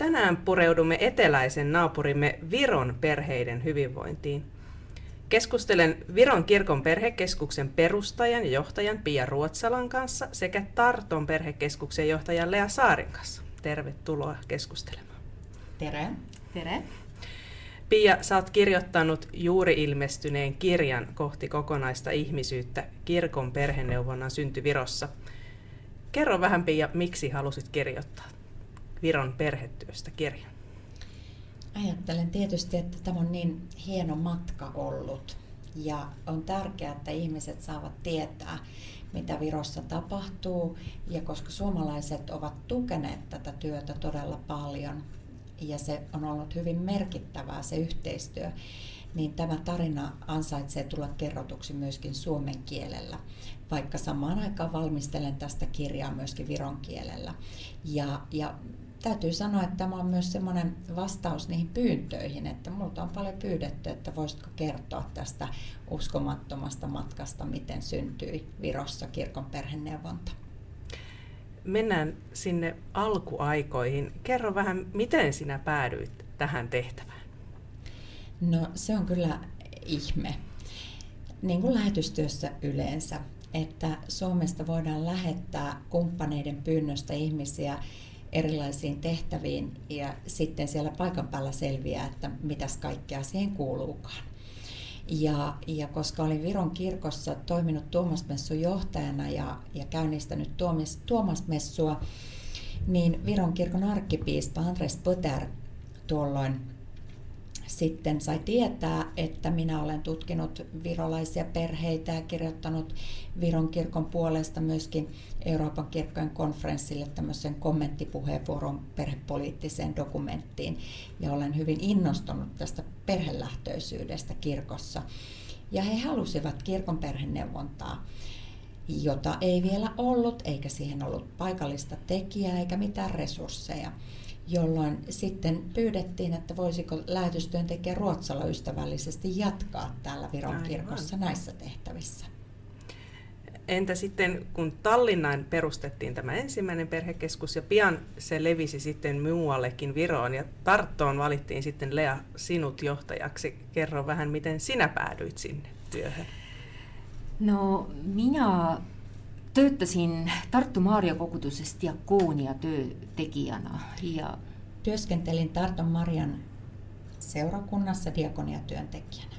Tänään pureudumme eteläisen naapurimme Viron perheiden hyvinvointiin. Keskustelen Viron kirkon perhekeskuksen perustajan ja johtajan Pia Ruotsalan kanssa sekä Tarton perhekeskuksen johtajan Lea Saarin kanssa. Tervetuloa keskustelemaan. Tere. Tere. Pia, sä oot kirjoittanut juuri ilmestyneen kirjan kohti kokonaista ihmisyyttä kirkon perheneuvonnan synty Virossa. Kerro vähän Pia, miksi halusit kirjoittaa Viron perhetyöstä kirjan? Ajattelen tietysti, että tämä on niin hieno matka ollut ja on tärkeää, että ihmiset saavat tietää, mitä Virossa tapahtuu. Ja koska suomalaiset ovat tukeneet tätä työtä todella paljon ja se on ollut hyvin merkittävää se yhteistyö, niin tämä tarina ansaitsee tulla kerrotuksi myöskin suomen kielellä, vaikka samaan aikaan valmistelen tästä kirjaa myöskin viron kielellä. Ja, ja täytyy sanoa, että tämä on myös semmoinen vastaus niihin pyyntöihin, että multa on paljon pyydetty, että voisitko kertoa tästä uskomattomasta matkasta, miten syntyi Virossa kirkon perheneuvonta. Mennään sinne alkuaikoihin. Kerro vähän, miten sinä päädyit tähän tehtävään? No se on kyllä ihme. Niin kuin lähetystyössä yleensä, että Suomesta voidaan lähettää kumppaneiden pyynnöstä ihmisiä erilaisiin tehtäviin ja sitten siellä paikan päällä selviää, että mitäs kaikkea siihen kuuluukaan. Ja, ja koska olin Viron kirkossa toiminut Tuomasmessun johtajana ja, ja käynnistänyt Tuomas, Tuomasmessua, niin Viron kirkon arkkipiispa Andres Pöter tuolloin sitten sai tietää, että minä olen tutkinut virolaisia perheitä ja kirjoittanut Viron kirkon puolesta myöskin Euroopan kirkkojen konferenssille tämmöisen kommenttipuheenvuoron perhepoliittiseen dokumenttiin. Ja olen hyvin innostunut tästä perhelähtöisyydestä kirkossa. Ja he halusivat kirkon perheneuvontaa jota ei vielä ollut, eikä siihen ollut paikallista tekijää eikä mitään resursseja jolloin sitten pyydettiin, että voisiko lähetystyöntekijä Ruotsalla ystävällisesti jatkaa täällä Viron Aivan. kirkossa näissä tehtävissä. Entä sitten, kun Tallinnan perustettiin tämä ensimmäinen perhekeskus ja pian se levisi sitten muuallekin Viroon ja Tarttoon valittiin sitten Lea sinut johtajaksi. Kerro vähän, miten sinä päädyit sinne työhön. No minä töötasin Tartu Maarja koguduses diakoonia töötekijänä. Ja... Työskentelin Tartu Marian seurakunnassa diakoniatyöntekijänä.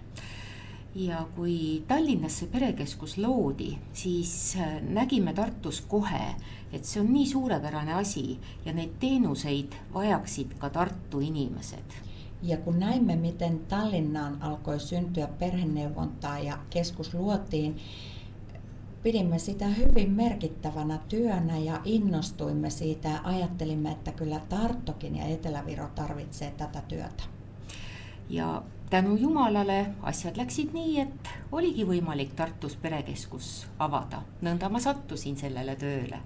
ja kui Tallinnas see perekeskus loodi, siis äh, nägime Tartus kohe, et see on nii suurepärane asi ja neid teenuseid vajaksid ka Tartu inimesed. Ja kun näimme, miten Tallinnaan alkoi syntyä perheneuvontaa ja keskus luotiin, pidimme sitä hyvin merkittävänä työnä ja innostuimme siitä ja ajattelimme, että kyllä Tarttokin ja Etelä-Viro tarvitsee tätä työtä. Ja tänu Jumalale asjad läksid nii, et oligi võimalik Tartus perekeskus avada. Nõnda ma sattusin sellele tööle.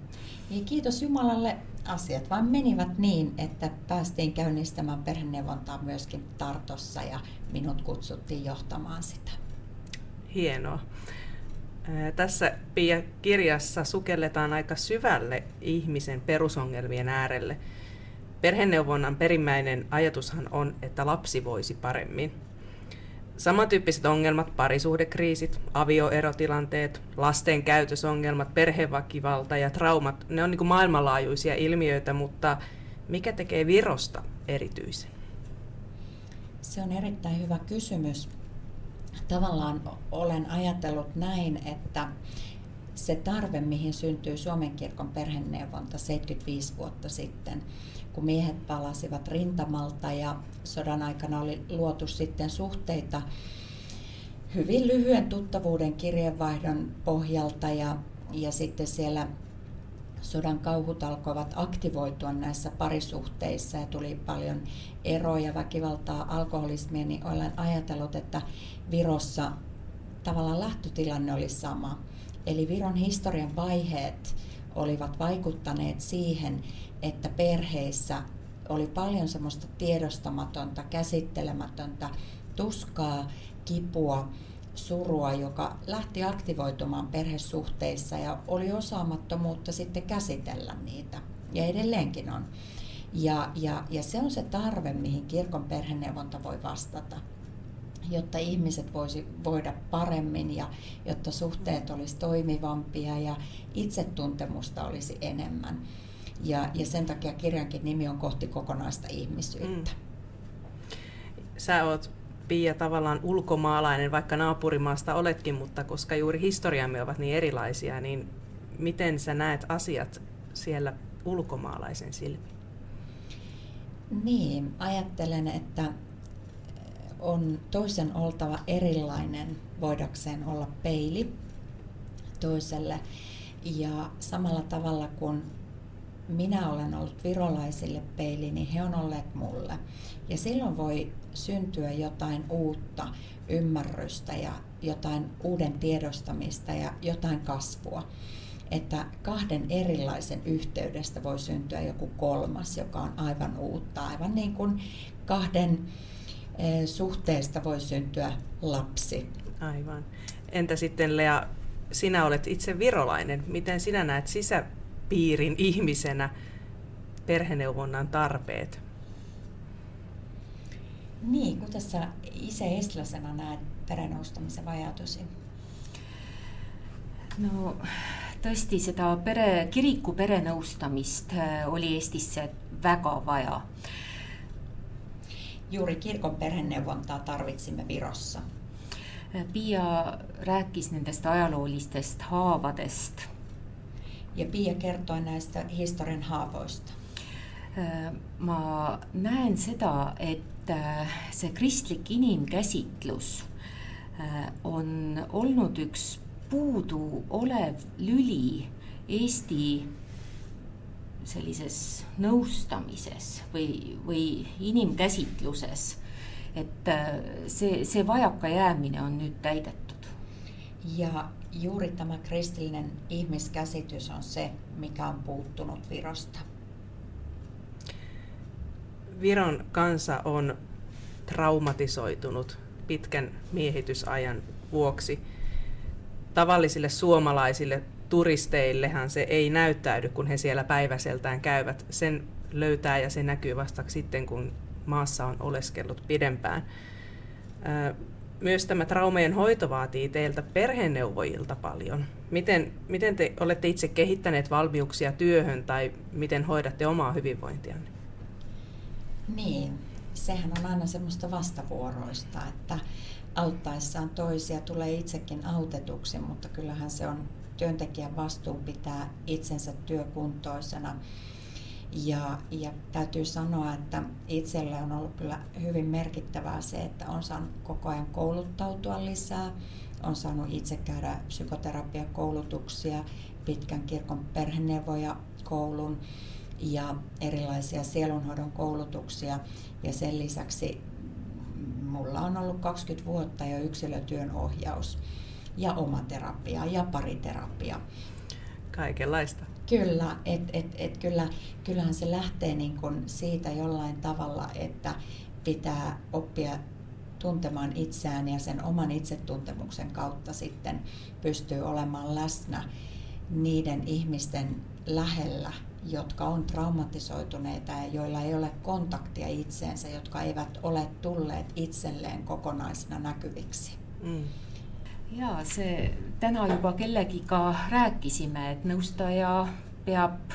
Ja kiitos Jumalalle, asiat vain menivät niin, että päästiin käynnistämään perheneuvontaa myöskin Tartossa ja minut kutsuttiin johtamaan sitä. Hienoa. Tässä Pia kirjassa sukelletaan aika syvälle ihmisen perusongelmien äärelle. Perheneuvonnan perimmäinen ajatushan on, että lapsi voisi paremmin. Samantyyppiset ongelmat, parisuhdekriisit, avioerotilanteet, lasten käytösongelmat, perheväkivalta ja traumat, ne on niin maailmanlaajuisia ilmiöitä, mutta mikä tekee Virosta erityisen? Se on erittäin hyvä kysymys tavallaan olen ajatellut näin, että se tarve, mihin syntyi Suomen kirkon perheneuvonta 75 vuotta sitten, kun miehet palasivat rintamalta ja sodan aikana oli luotu sitten suhteita hyvin lyhyen tuttavuuden kirjeenvaihdon pohjalta ja, ja sitten siellä sodan kauhut alkoivat aktivoitua näissä parisuhteissa ja tuli paljon eroja, väkivaltaa, alkoholismia, niin olen ajatellut, että Virossa tavallaan lähtötilanne oli sama. Eli Viron historian vaiheet olivat vaikuttaneet siihen, että perheissä oli paljon semmoista tiedostamatonta, käsittelemätöntä tuskaa, kipua, surua, joka lähti aktivoitumaan perhesuhteissa ja oli osaamattomuutta sitten käsitellä niitä. Ja edelleenkin on. Ja, ja, ja se on se tarve, mihin kirkon perheneuvonta voi vastata jotta ihmiset voisi voida paremmin ja jotta suhteet olisi toimivampia ja itsetuntemusta olisi enemmän. Ja, ja sen takia kirjankin nimi on kohti kokonaista ihmisyyttä. Mm. Sä oot Pia tavallaan ulkomaalainen, vaikka naapurimaasta oletkin, mutta koska juuri historiamme ovat niin erilaisia, niin miten sä näet asiat siellä ulkomaalaisen silmin? Niin, ajattelen, että on toisen oltava erilainen voidakseen olla peili toiselle. Ja samalla tavalla kuin minä olen ollut virolaisille peili, niin he on olleet mulle. Ja silloin voi syntyä jotain uutta ymmärrystä ja jotain uuden tiedostamista ja jotain kasvua. Että kahden erilaisen yhteydestä voi syntyä joku kolmas, joka on aivan uutta. Aivan niin kuin kahden eh, suhteesta voi syntyä lapsi. Aivan. Entä sitten Lea, sinä olet itse virolainen. Miten sinä näet sisäpiirin ihmisenä perheneuvonnan tarpeet? Niin, kun tässä itse estläisenä näet perenõustamisen vajadusi? no tõesti, seda pere, kiriku perenõustamist äh, oli Eestisse väga vaja. Juuri kirkon perheneuvontaa tarvitsimme Virossa. Pia rääkis nendest ajaloolistest haavadest. Ja Pia kertoi näistä historian haavoista. Ma näen seda, et Äh, see kristlik inimkäsitlus äh, on olnud üks puuduolev lüli Eesti sellises nõustamises või, või inimkäsitluses. et äh, see, see vajakajäämine on nüüd täidetud. Ja juuri tämä kristillinen ihmiskäsitys on se, mikä on puuttunut Virosta Viron kansa on traumatisoitunut pitkän miehitysajan vuoksi. Tavallisille suomalaisille turisteillehan se ei näyttäydy, kun he siellä päiväseltään käyvät. Sen löytää ja se näkyy vasta sitten, kun maassa on oleskellut pidempään. Myös tämä traumajen hoito vaatii teiltä perheneuvojilta paljon. Miten, miten te olette itse kehittäneet valmiuksia työhön tai miten hoidatte omaa hyvinvointianne? Niin, sehän on aina semmoista vastavuoroista, että auttaessaan toisia tulee itsekin autetuksi, mutta kyllähän se on työntekijän vastuu pitää itsensä työkuntoisena. Ja, ja täytyy sanoa, että itselle on ollut kyllä hyvin merkittävää se, että on saanut koko ajan kouluttautua lisää, on saanut itse käydä psykoterapiakoulutuksia, pitkän kirkon perheneuvoja koulun ja erilaisia sielunhoidon koulutuksia. Ja sen lisäksi mulla on ollut 20 vuotta jo yksilötyön ohjaus ja oma terapia ja pariterapia. Kaikenlaista. Kyllä, et, et, et kyllä, kyllähän se lähtee niin kuin siitä jollain tavalla, että pitää oppia tuntemaan itseään ja sen oman itsetuntemuksen kautta sitten pystyy olemaan läsnä niiden ihmisten lähellä, jotka on traumatisoituneita ja joilla ei ole kontaktia itseensä, jotka eivät ole tulleet itselleen kokonaisena näkyviksi. Mm. Ja see täna juba kellegiga rääkisime, et nõustaja peab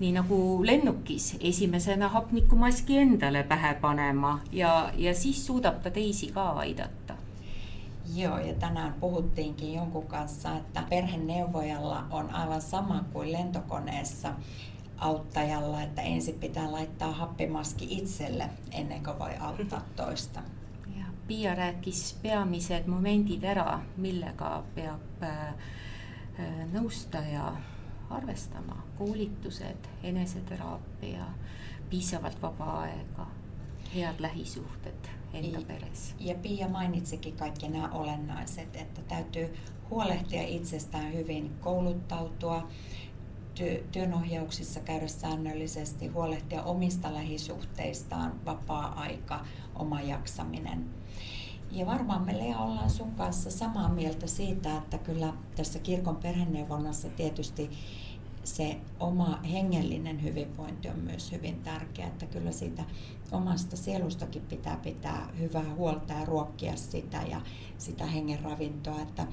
nii nagu lennukis esimesena hapnikumaski endale pähe panema ja, ja siis suudab ta teisi ka aidata. Joo, ja tänään puhuttiinkin jonkun kanssa, että perheneuvojalla on aivan sama kuin lentokoneessa auttajalla, että ensin pitää laittaa happimaski itselle ennen kuin voi auttaa toista. Pia rääkis peamised momendid ära, millega peab äh, nõustaja arvestama. koolitused, eneseteraapia, piisavalt vaba aega, head lähisuhted enda peres. Ja Pia mainitsikin kaikki nämä olennaiset, että täytyy huolehtia itsestään hyvin, kouluttautua, työ, työnohjauksissa käydä säännöllisesti, huolehtia omista lähisuhteistaan, vapaa-aika, oma jaksaminen. Ja varmaan me Lea ollaan sun kanssa samaa mieltä siitä, että kyllä tässä kirkon perheneuvonnassa tietysti se oma hengellinen hyvinvointi on myös hyvin tärkeä, että kyllä siitä omasta sielustakin pitää pitää hyvää huolta ja ruokkia sitä ja sitä hengen ravintoa, että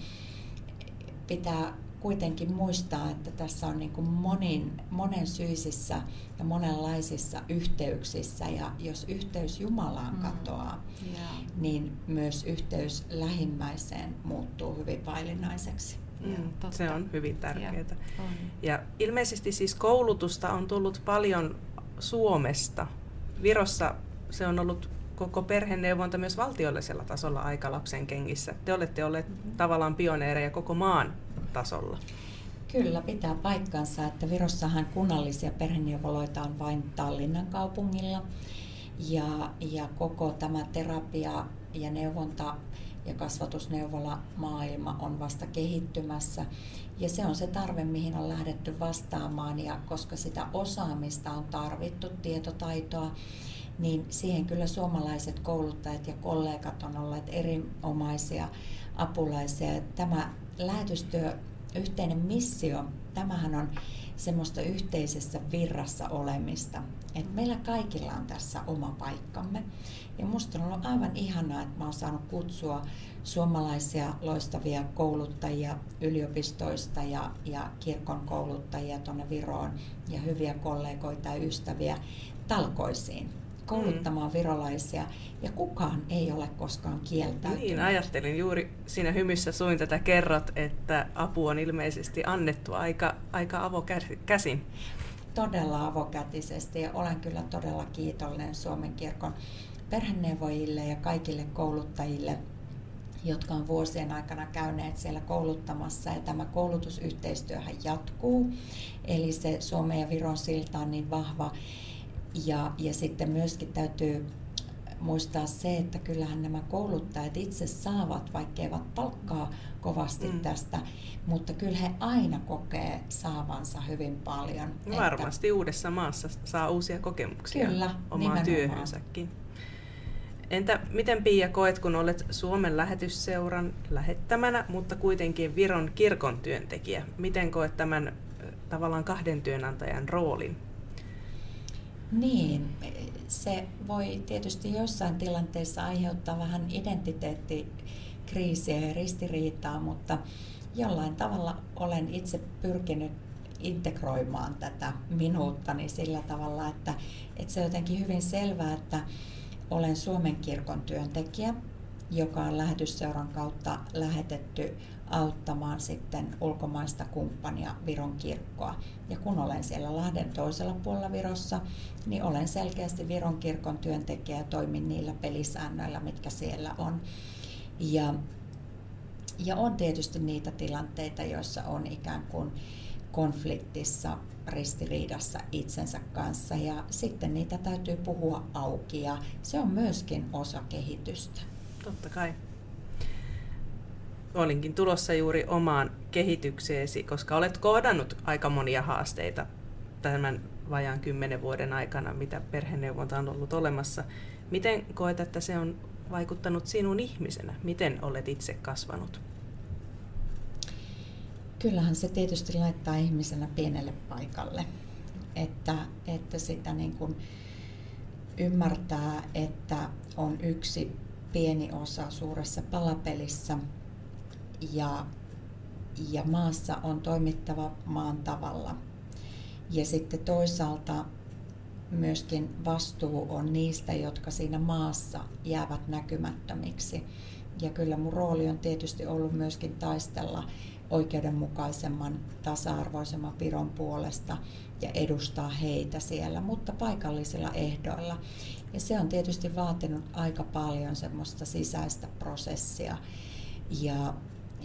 pitää kuitenkin muistaa, että tässä on niin kuin monin, monen syisissä ja monenlaisissa yhteyksissä ja jos yhteys Jumalaan mm. katoaa, mm. yeah. niin myös yhteys lähimmäiseen muuttuu hyvin vaillinaiseksi. Mm, se on hyvin tärkeää. Ja, ja ilmeisesti siis koulutusta on tullut paljon Suomesta. Virossa se on ollut koko perheneuvonta myös valtiollisella tasolla aika lapsen kengissä. Te olette olleet mm-hmm. tavallaan pioneereja koko maan tasolla. Kyllä, pitää paikkansa, että Virossahan kunnallisia perheneuvoloita on vain Tallinnan kaupungilla. Ja, ja koko tämä terapia ja neuvonta ja kasvatusneuvola maailma on vasta kehittymässä. Ja se on se tarve, mihin on lähdetty vastaamaan ja koska sitä osaamista on tarvittu, tietotaitoa, niin siihen kyllä suomalaiset kouluttajat ja kollegat on olleet erinomaisia apulaisia. Tämä lähetystyö, yhteinen missio, tämähän on semmoista yhteisessä virrassa olemista. Et meillä kaikilla on tässä oma paikkamme. Ja musta on ollut aivan ihanaa, että mä oon saanut kutsua suomalaisia loistavia kouluttajia yliopistoista ja, ja kirkon kouluttajia tuonne Viroon ja hyviä kollegoita ja ystäviä talkoisiin kouluttamaan mm. virolaisia ja kukaan ei ole koskaan kieltäytynyt. Niin, ajattelin juuri siinä hymyssä suin tätä kerrot, että apu on ilmeisesti annettu aika, aika avokäsin. Todella avokätisesti ja olen kyllä todella kiitollinen Suomen kirkon perheneuvojille ja kaikille kouluttajille, jotka on vuosien aikana käyneet siellä kouluttamassa ja tämä koulutusyhteistyöhän jatkuu. Eli se Suomen ja Viron silta on niin vahva ja, ja sitten myöskin täytyy muistaa se, että kyllähän nämä kouluttajat itse saavat, vaikka eivät palkkaa kovasti mm. tästä, mutta kyllä he aina kokee saavansa hyvin paljon. No varmasti että, uudessa maassa saa uusia kokemuksia kyllä, omaan työhönsäkin. Entä miten Pia koet, kun olet Suomen lähetysseuran lähettämänä, mutta kuitenkin Viron kirkon työntekijä? Miten koet tämän tavallaan kahden työnantajan roolin niin, se voi tietysti jossain tilanteessa aiheuttaa vähän identiteettikriisiä ja ristiriitaa, mutta jollain tavalla olen itse pyrkinyt integroimaan tätä minuuttani sillä tavalla, että, että se on jotenkin hyvin selvää, että olen Suomen kirkon työntekijä, joka on lähetysseuran kautta lähetetty auttamaan sitten ulkomaista kumppania Viron kirkkoa. Ja kun olen siellä Lahden toisella puolella Virossa, niin olen selkeästi Viron kirkon työntekijä ja toimin niillä pelisäännöillä, mitkä siellä on. Ja, ja on tietysti niitä tilanteita, joissa on ikään kuin konfliktissa, ristiriidassa itsensä kanssa ja sitten niitä täytyy puhua auki ja se on myöskin osa kehitystä. Totta kai olinkin tulossa juuri omaan kehitykseesi, koska olet kohdannut aika monia haasteita tämän vajaan kymmenen vuoden aikana, mitä perheneuvonta on ollut olemassa. Miten koet, että se on vaikuttanut sinun ihmisenä? Miten olet itse kasvanut? Kyllähän se tietysti laittaa ihmisenä pienelle paikalle. Että, että sitä niin kuin ymmärtää, että on yksi pieni osa suuressa palapelissä – ja, ja maassa on toimittava maan tavalla. Ja sitten toisaalta myöskin vastuu on niistä, jotka siinä maassa jäävät näkymättömiksi. Ja kyllä mun rooli on tietysti ollut myöskin taistella oikeudenmukaisemman, tasa-arvoisemman Viron puolesta ja edustaa heitä siellä, mutta paikallisilla ehdoilla. Ja se on tietysti vaatinut aika paljon semmoista sisäistä prosessia. Ja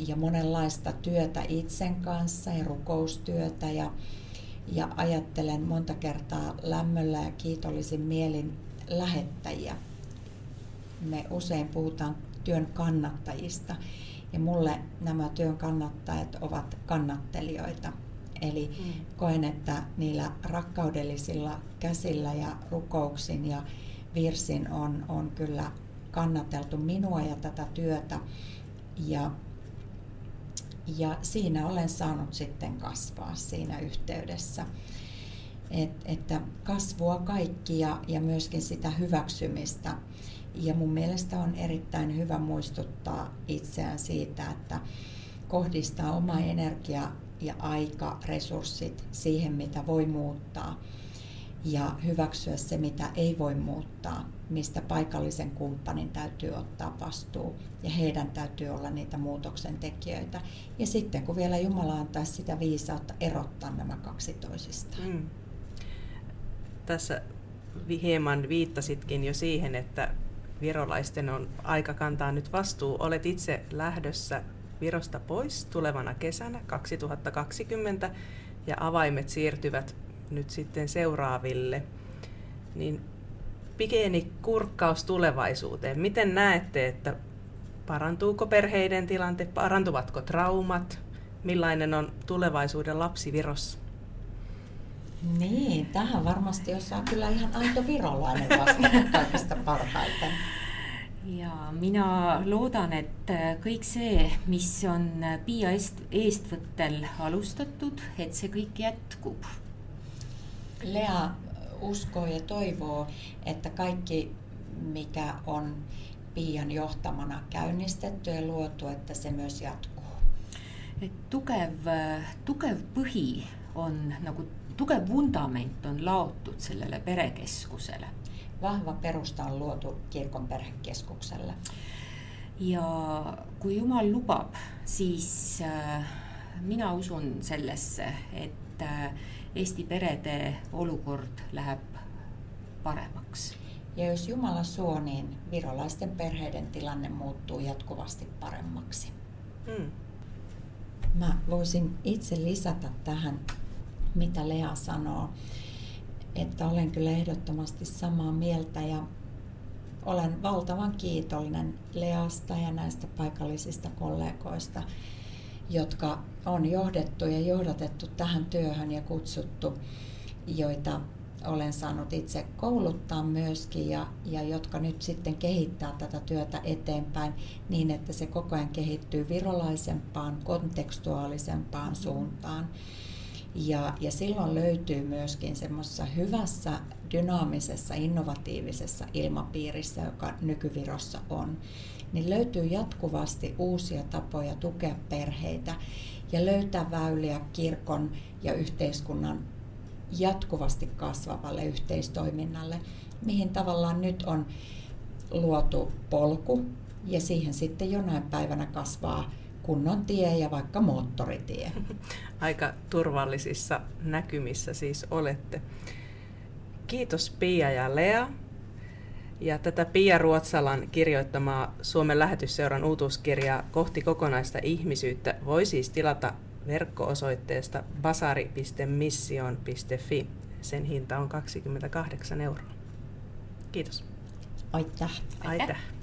ja monenlaista työtä itsen kanssa ja rukoustyötä ja, ja ajattelen monta kertaa lämmöllä ja kiitollisin mielin lähettäjiä. Me usein puhutaan työn kannattajista ja mulle nämä työn kannattajat ovat kannattelijoita. Eli mm. koen, että niillä rakkaudellisilla käsillä ja rukouksin ja virsin on, on kyllä kannateltu minua ja tätä työtä. Ja ja siinä olen saanut sitten kasvaa siinä yhteydessä. Et, että kasvua kaikki ja, ja myöskin sitä hyväksymistä. Ja mun mielestä on erittäin hyvä muistuttaa itseään siitä, että kohdistaa oma energia ja aika, resurssit siihen, mitä voi muuttaa ja hyväksyä se, mitä ei voi muuttaa, mistä paikallisen kumppanin täytyy ottaa vastuu ja heidän täytyy olla niitä muutoksen tekijöitä. Ja sitten kun vielä Jumala antaa sitä viisautta erottaa nämä kaksi toisistaan. Mm. Tässä hieman viittasitkin jo siihen, että virolaisten on aika kantaa nyt vastuu. Olet itse lähdössä Virosta pois tulevana kesänä 2020 ja avaimet siirtyvät nyt sitten seuraaville. Niin pieni kurkkaus tulevaisuuteen. Miten näette, että parantuuko perheiden tilante, parantuvatko traumat, millainen on tulevaisuuden lapsi Virossa? Niin, tähän varmasti osaa kyllä ihan aito virolainen vastata kaikista parhaiten. ja mina loodan, et kõik see, mis on eest, eestvõttel alustatud, et see kõik jätkub. Lea uskoo ja toivoo, että kaikki mikä on Piian johtamana käynnistetty ja luotu, että se myös jatkuu. et tugev, tugev põhi on nagu, tugev vundament on laotud sellele perekeskusele vahva perusta on luotu kirkon perhekeskukselle. ja kui Jumal lubab, siis äh, mina usun sellesse, et äh, Eesti perede olukord läheb paremaks. Ja jos Jumala suo, niin virolaisten perheiden tilanne muuttuu jatkuvasti paremmaksi. Hmm. Mä voisin itse lisätä tähän, mitä Lea sanoo että olen kyllä ehdottomasti samaa mieltä ja olen valtavan kiitollinen Leasta ja näistä paikallisista kollegoista, jotka on johdettu ja johdatettu tähän työhön ja kutsuttu, joita olen saanut itse kouluttaa myöskin ja, ja jotka nyt sitten kehittää tätä työtä eteenpäin niin, että se koko ajan kehittyy virolaisempaan, kontekstuaalisempaan suuntaan. Ja, ja silloin löytyy myöskin semmoisessa hyvässä, dynaamisessa, innovatiivisessa ilmapiirissä, joka nykyvirossa on, niin löytyy jatkuvasti uusia tapoja tukea perheitä ja löytää väyliä kirkon ja yhteiskunnan jatkuvasti kasvavalle yhteistoiminnalle, mihin tavallaan nyt on luotu polku. Ja siihen sitten jonain päivänä kasvaa kunnon tie ja vaikka moottoritie. Aika turvallisissa näkymissä siis olette. Kiitos Pia ja Lea. Ja tätä Pia Ruotsalan kirjoittamaa Suomen lähetysseuran uutuuskirjaa kohti kokonaista ihmisyyttä voi siis tilata verkko-osoitteesta basari.mission.fi. Sen hinta on 28 euroa. Kiitos. Aitäh. Aitäh.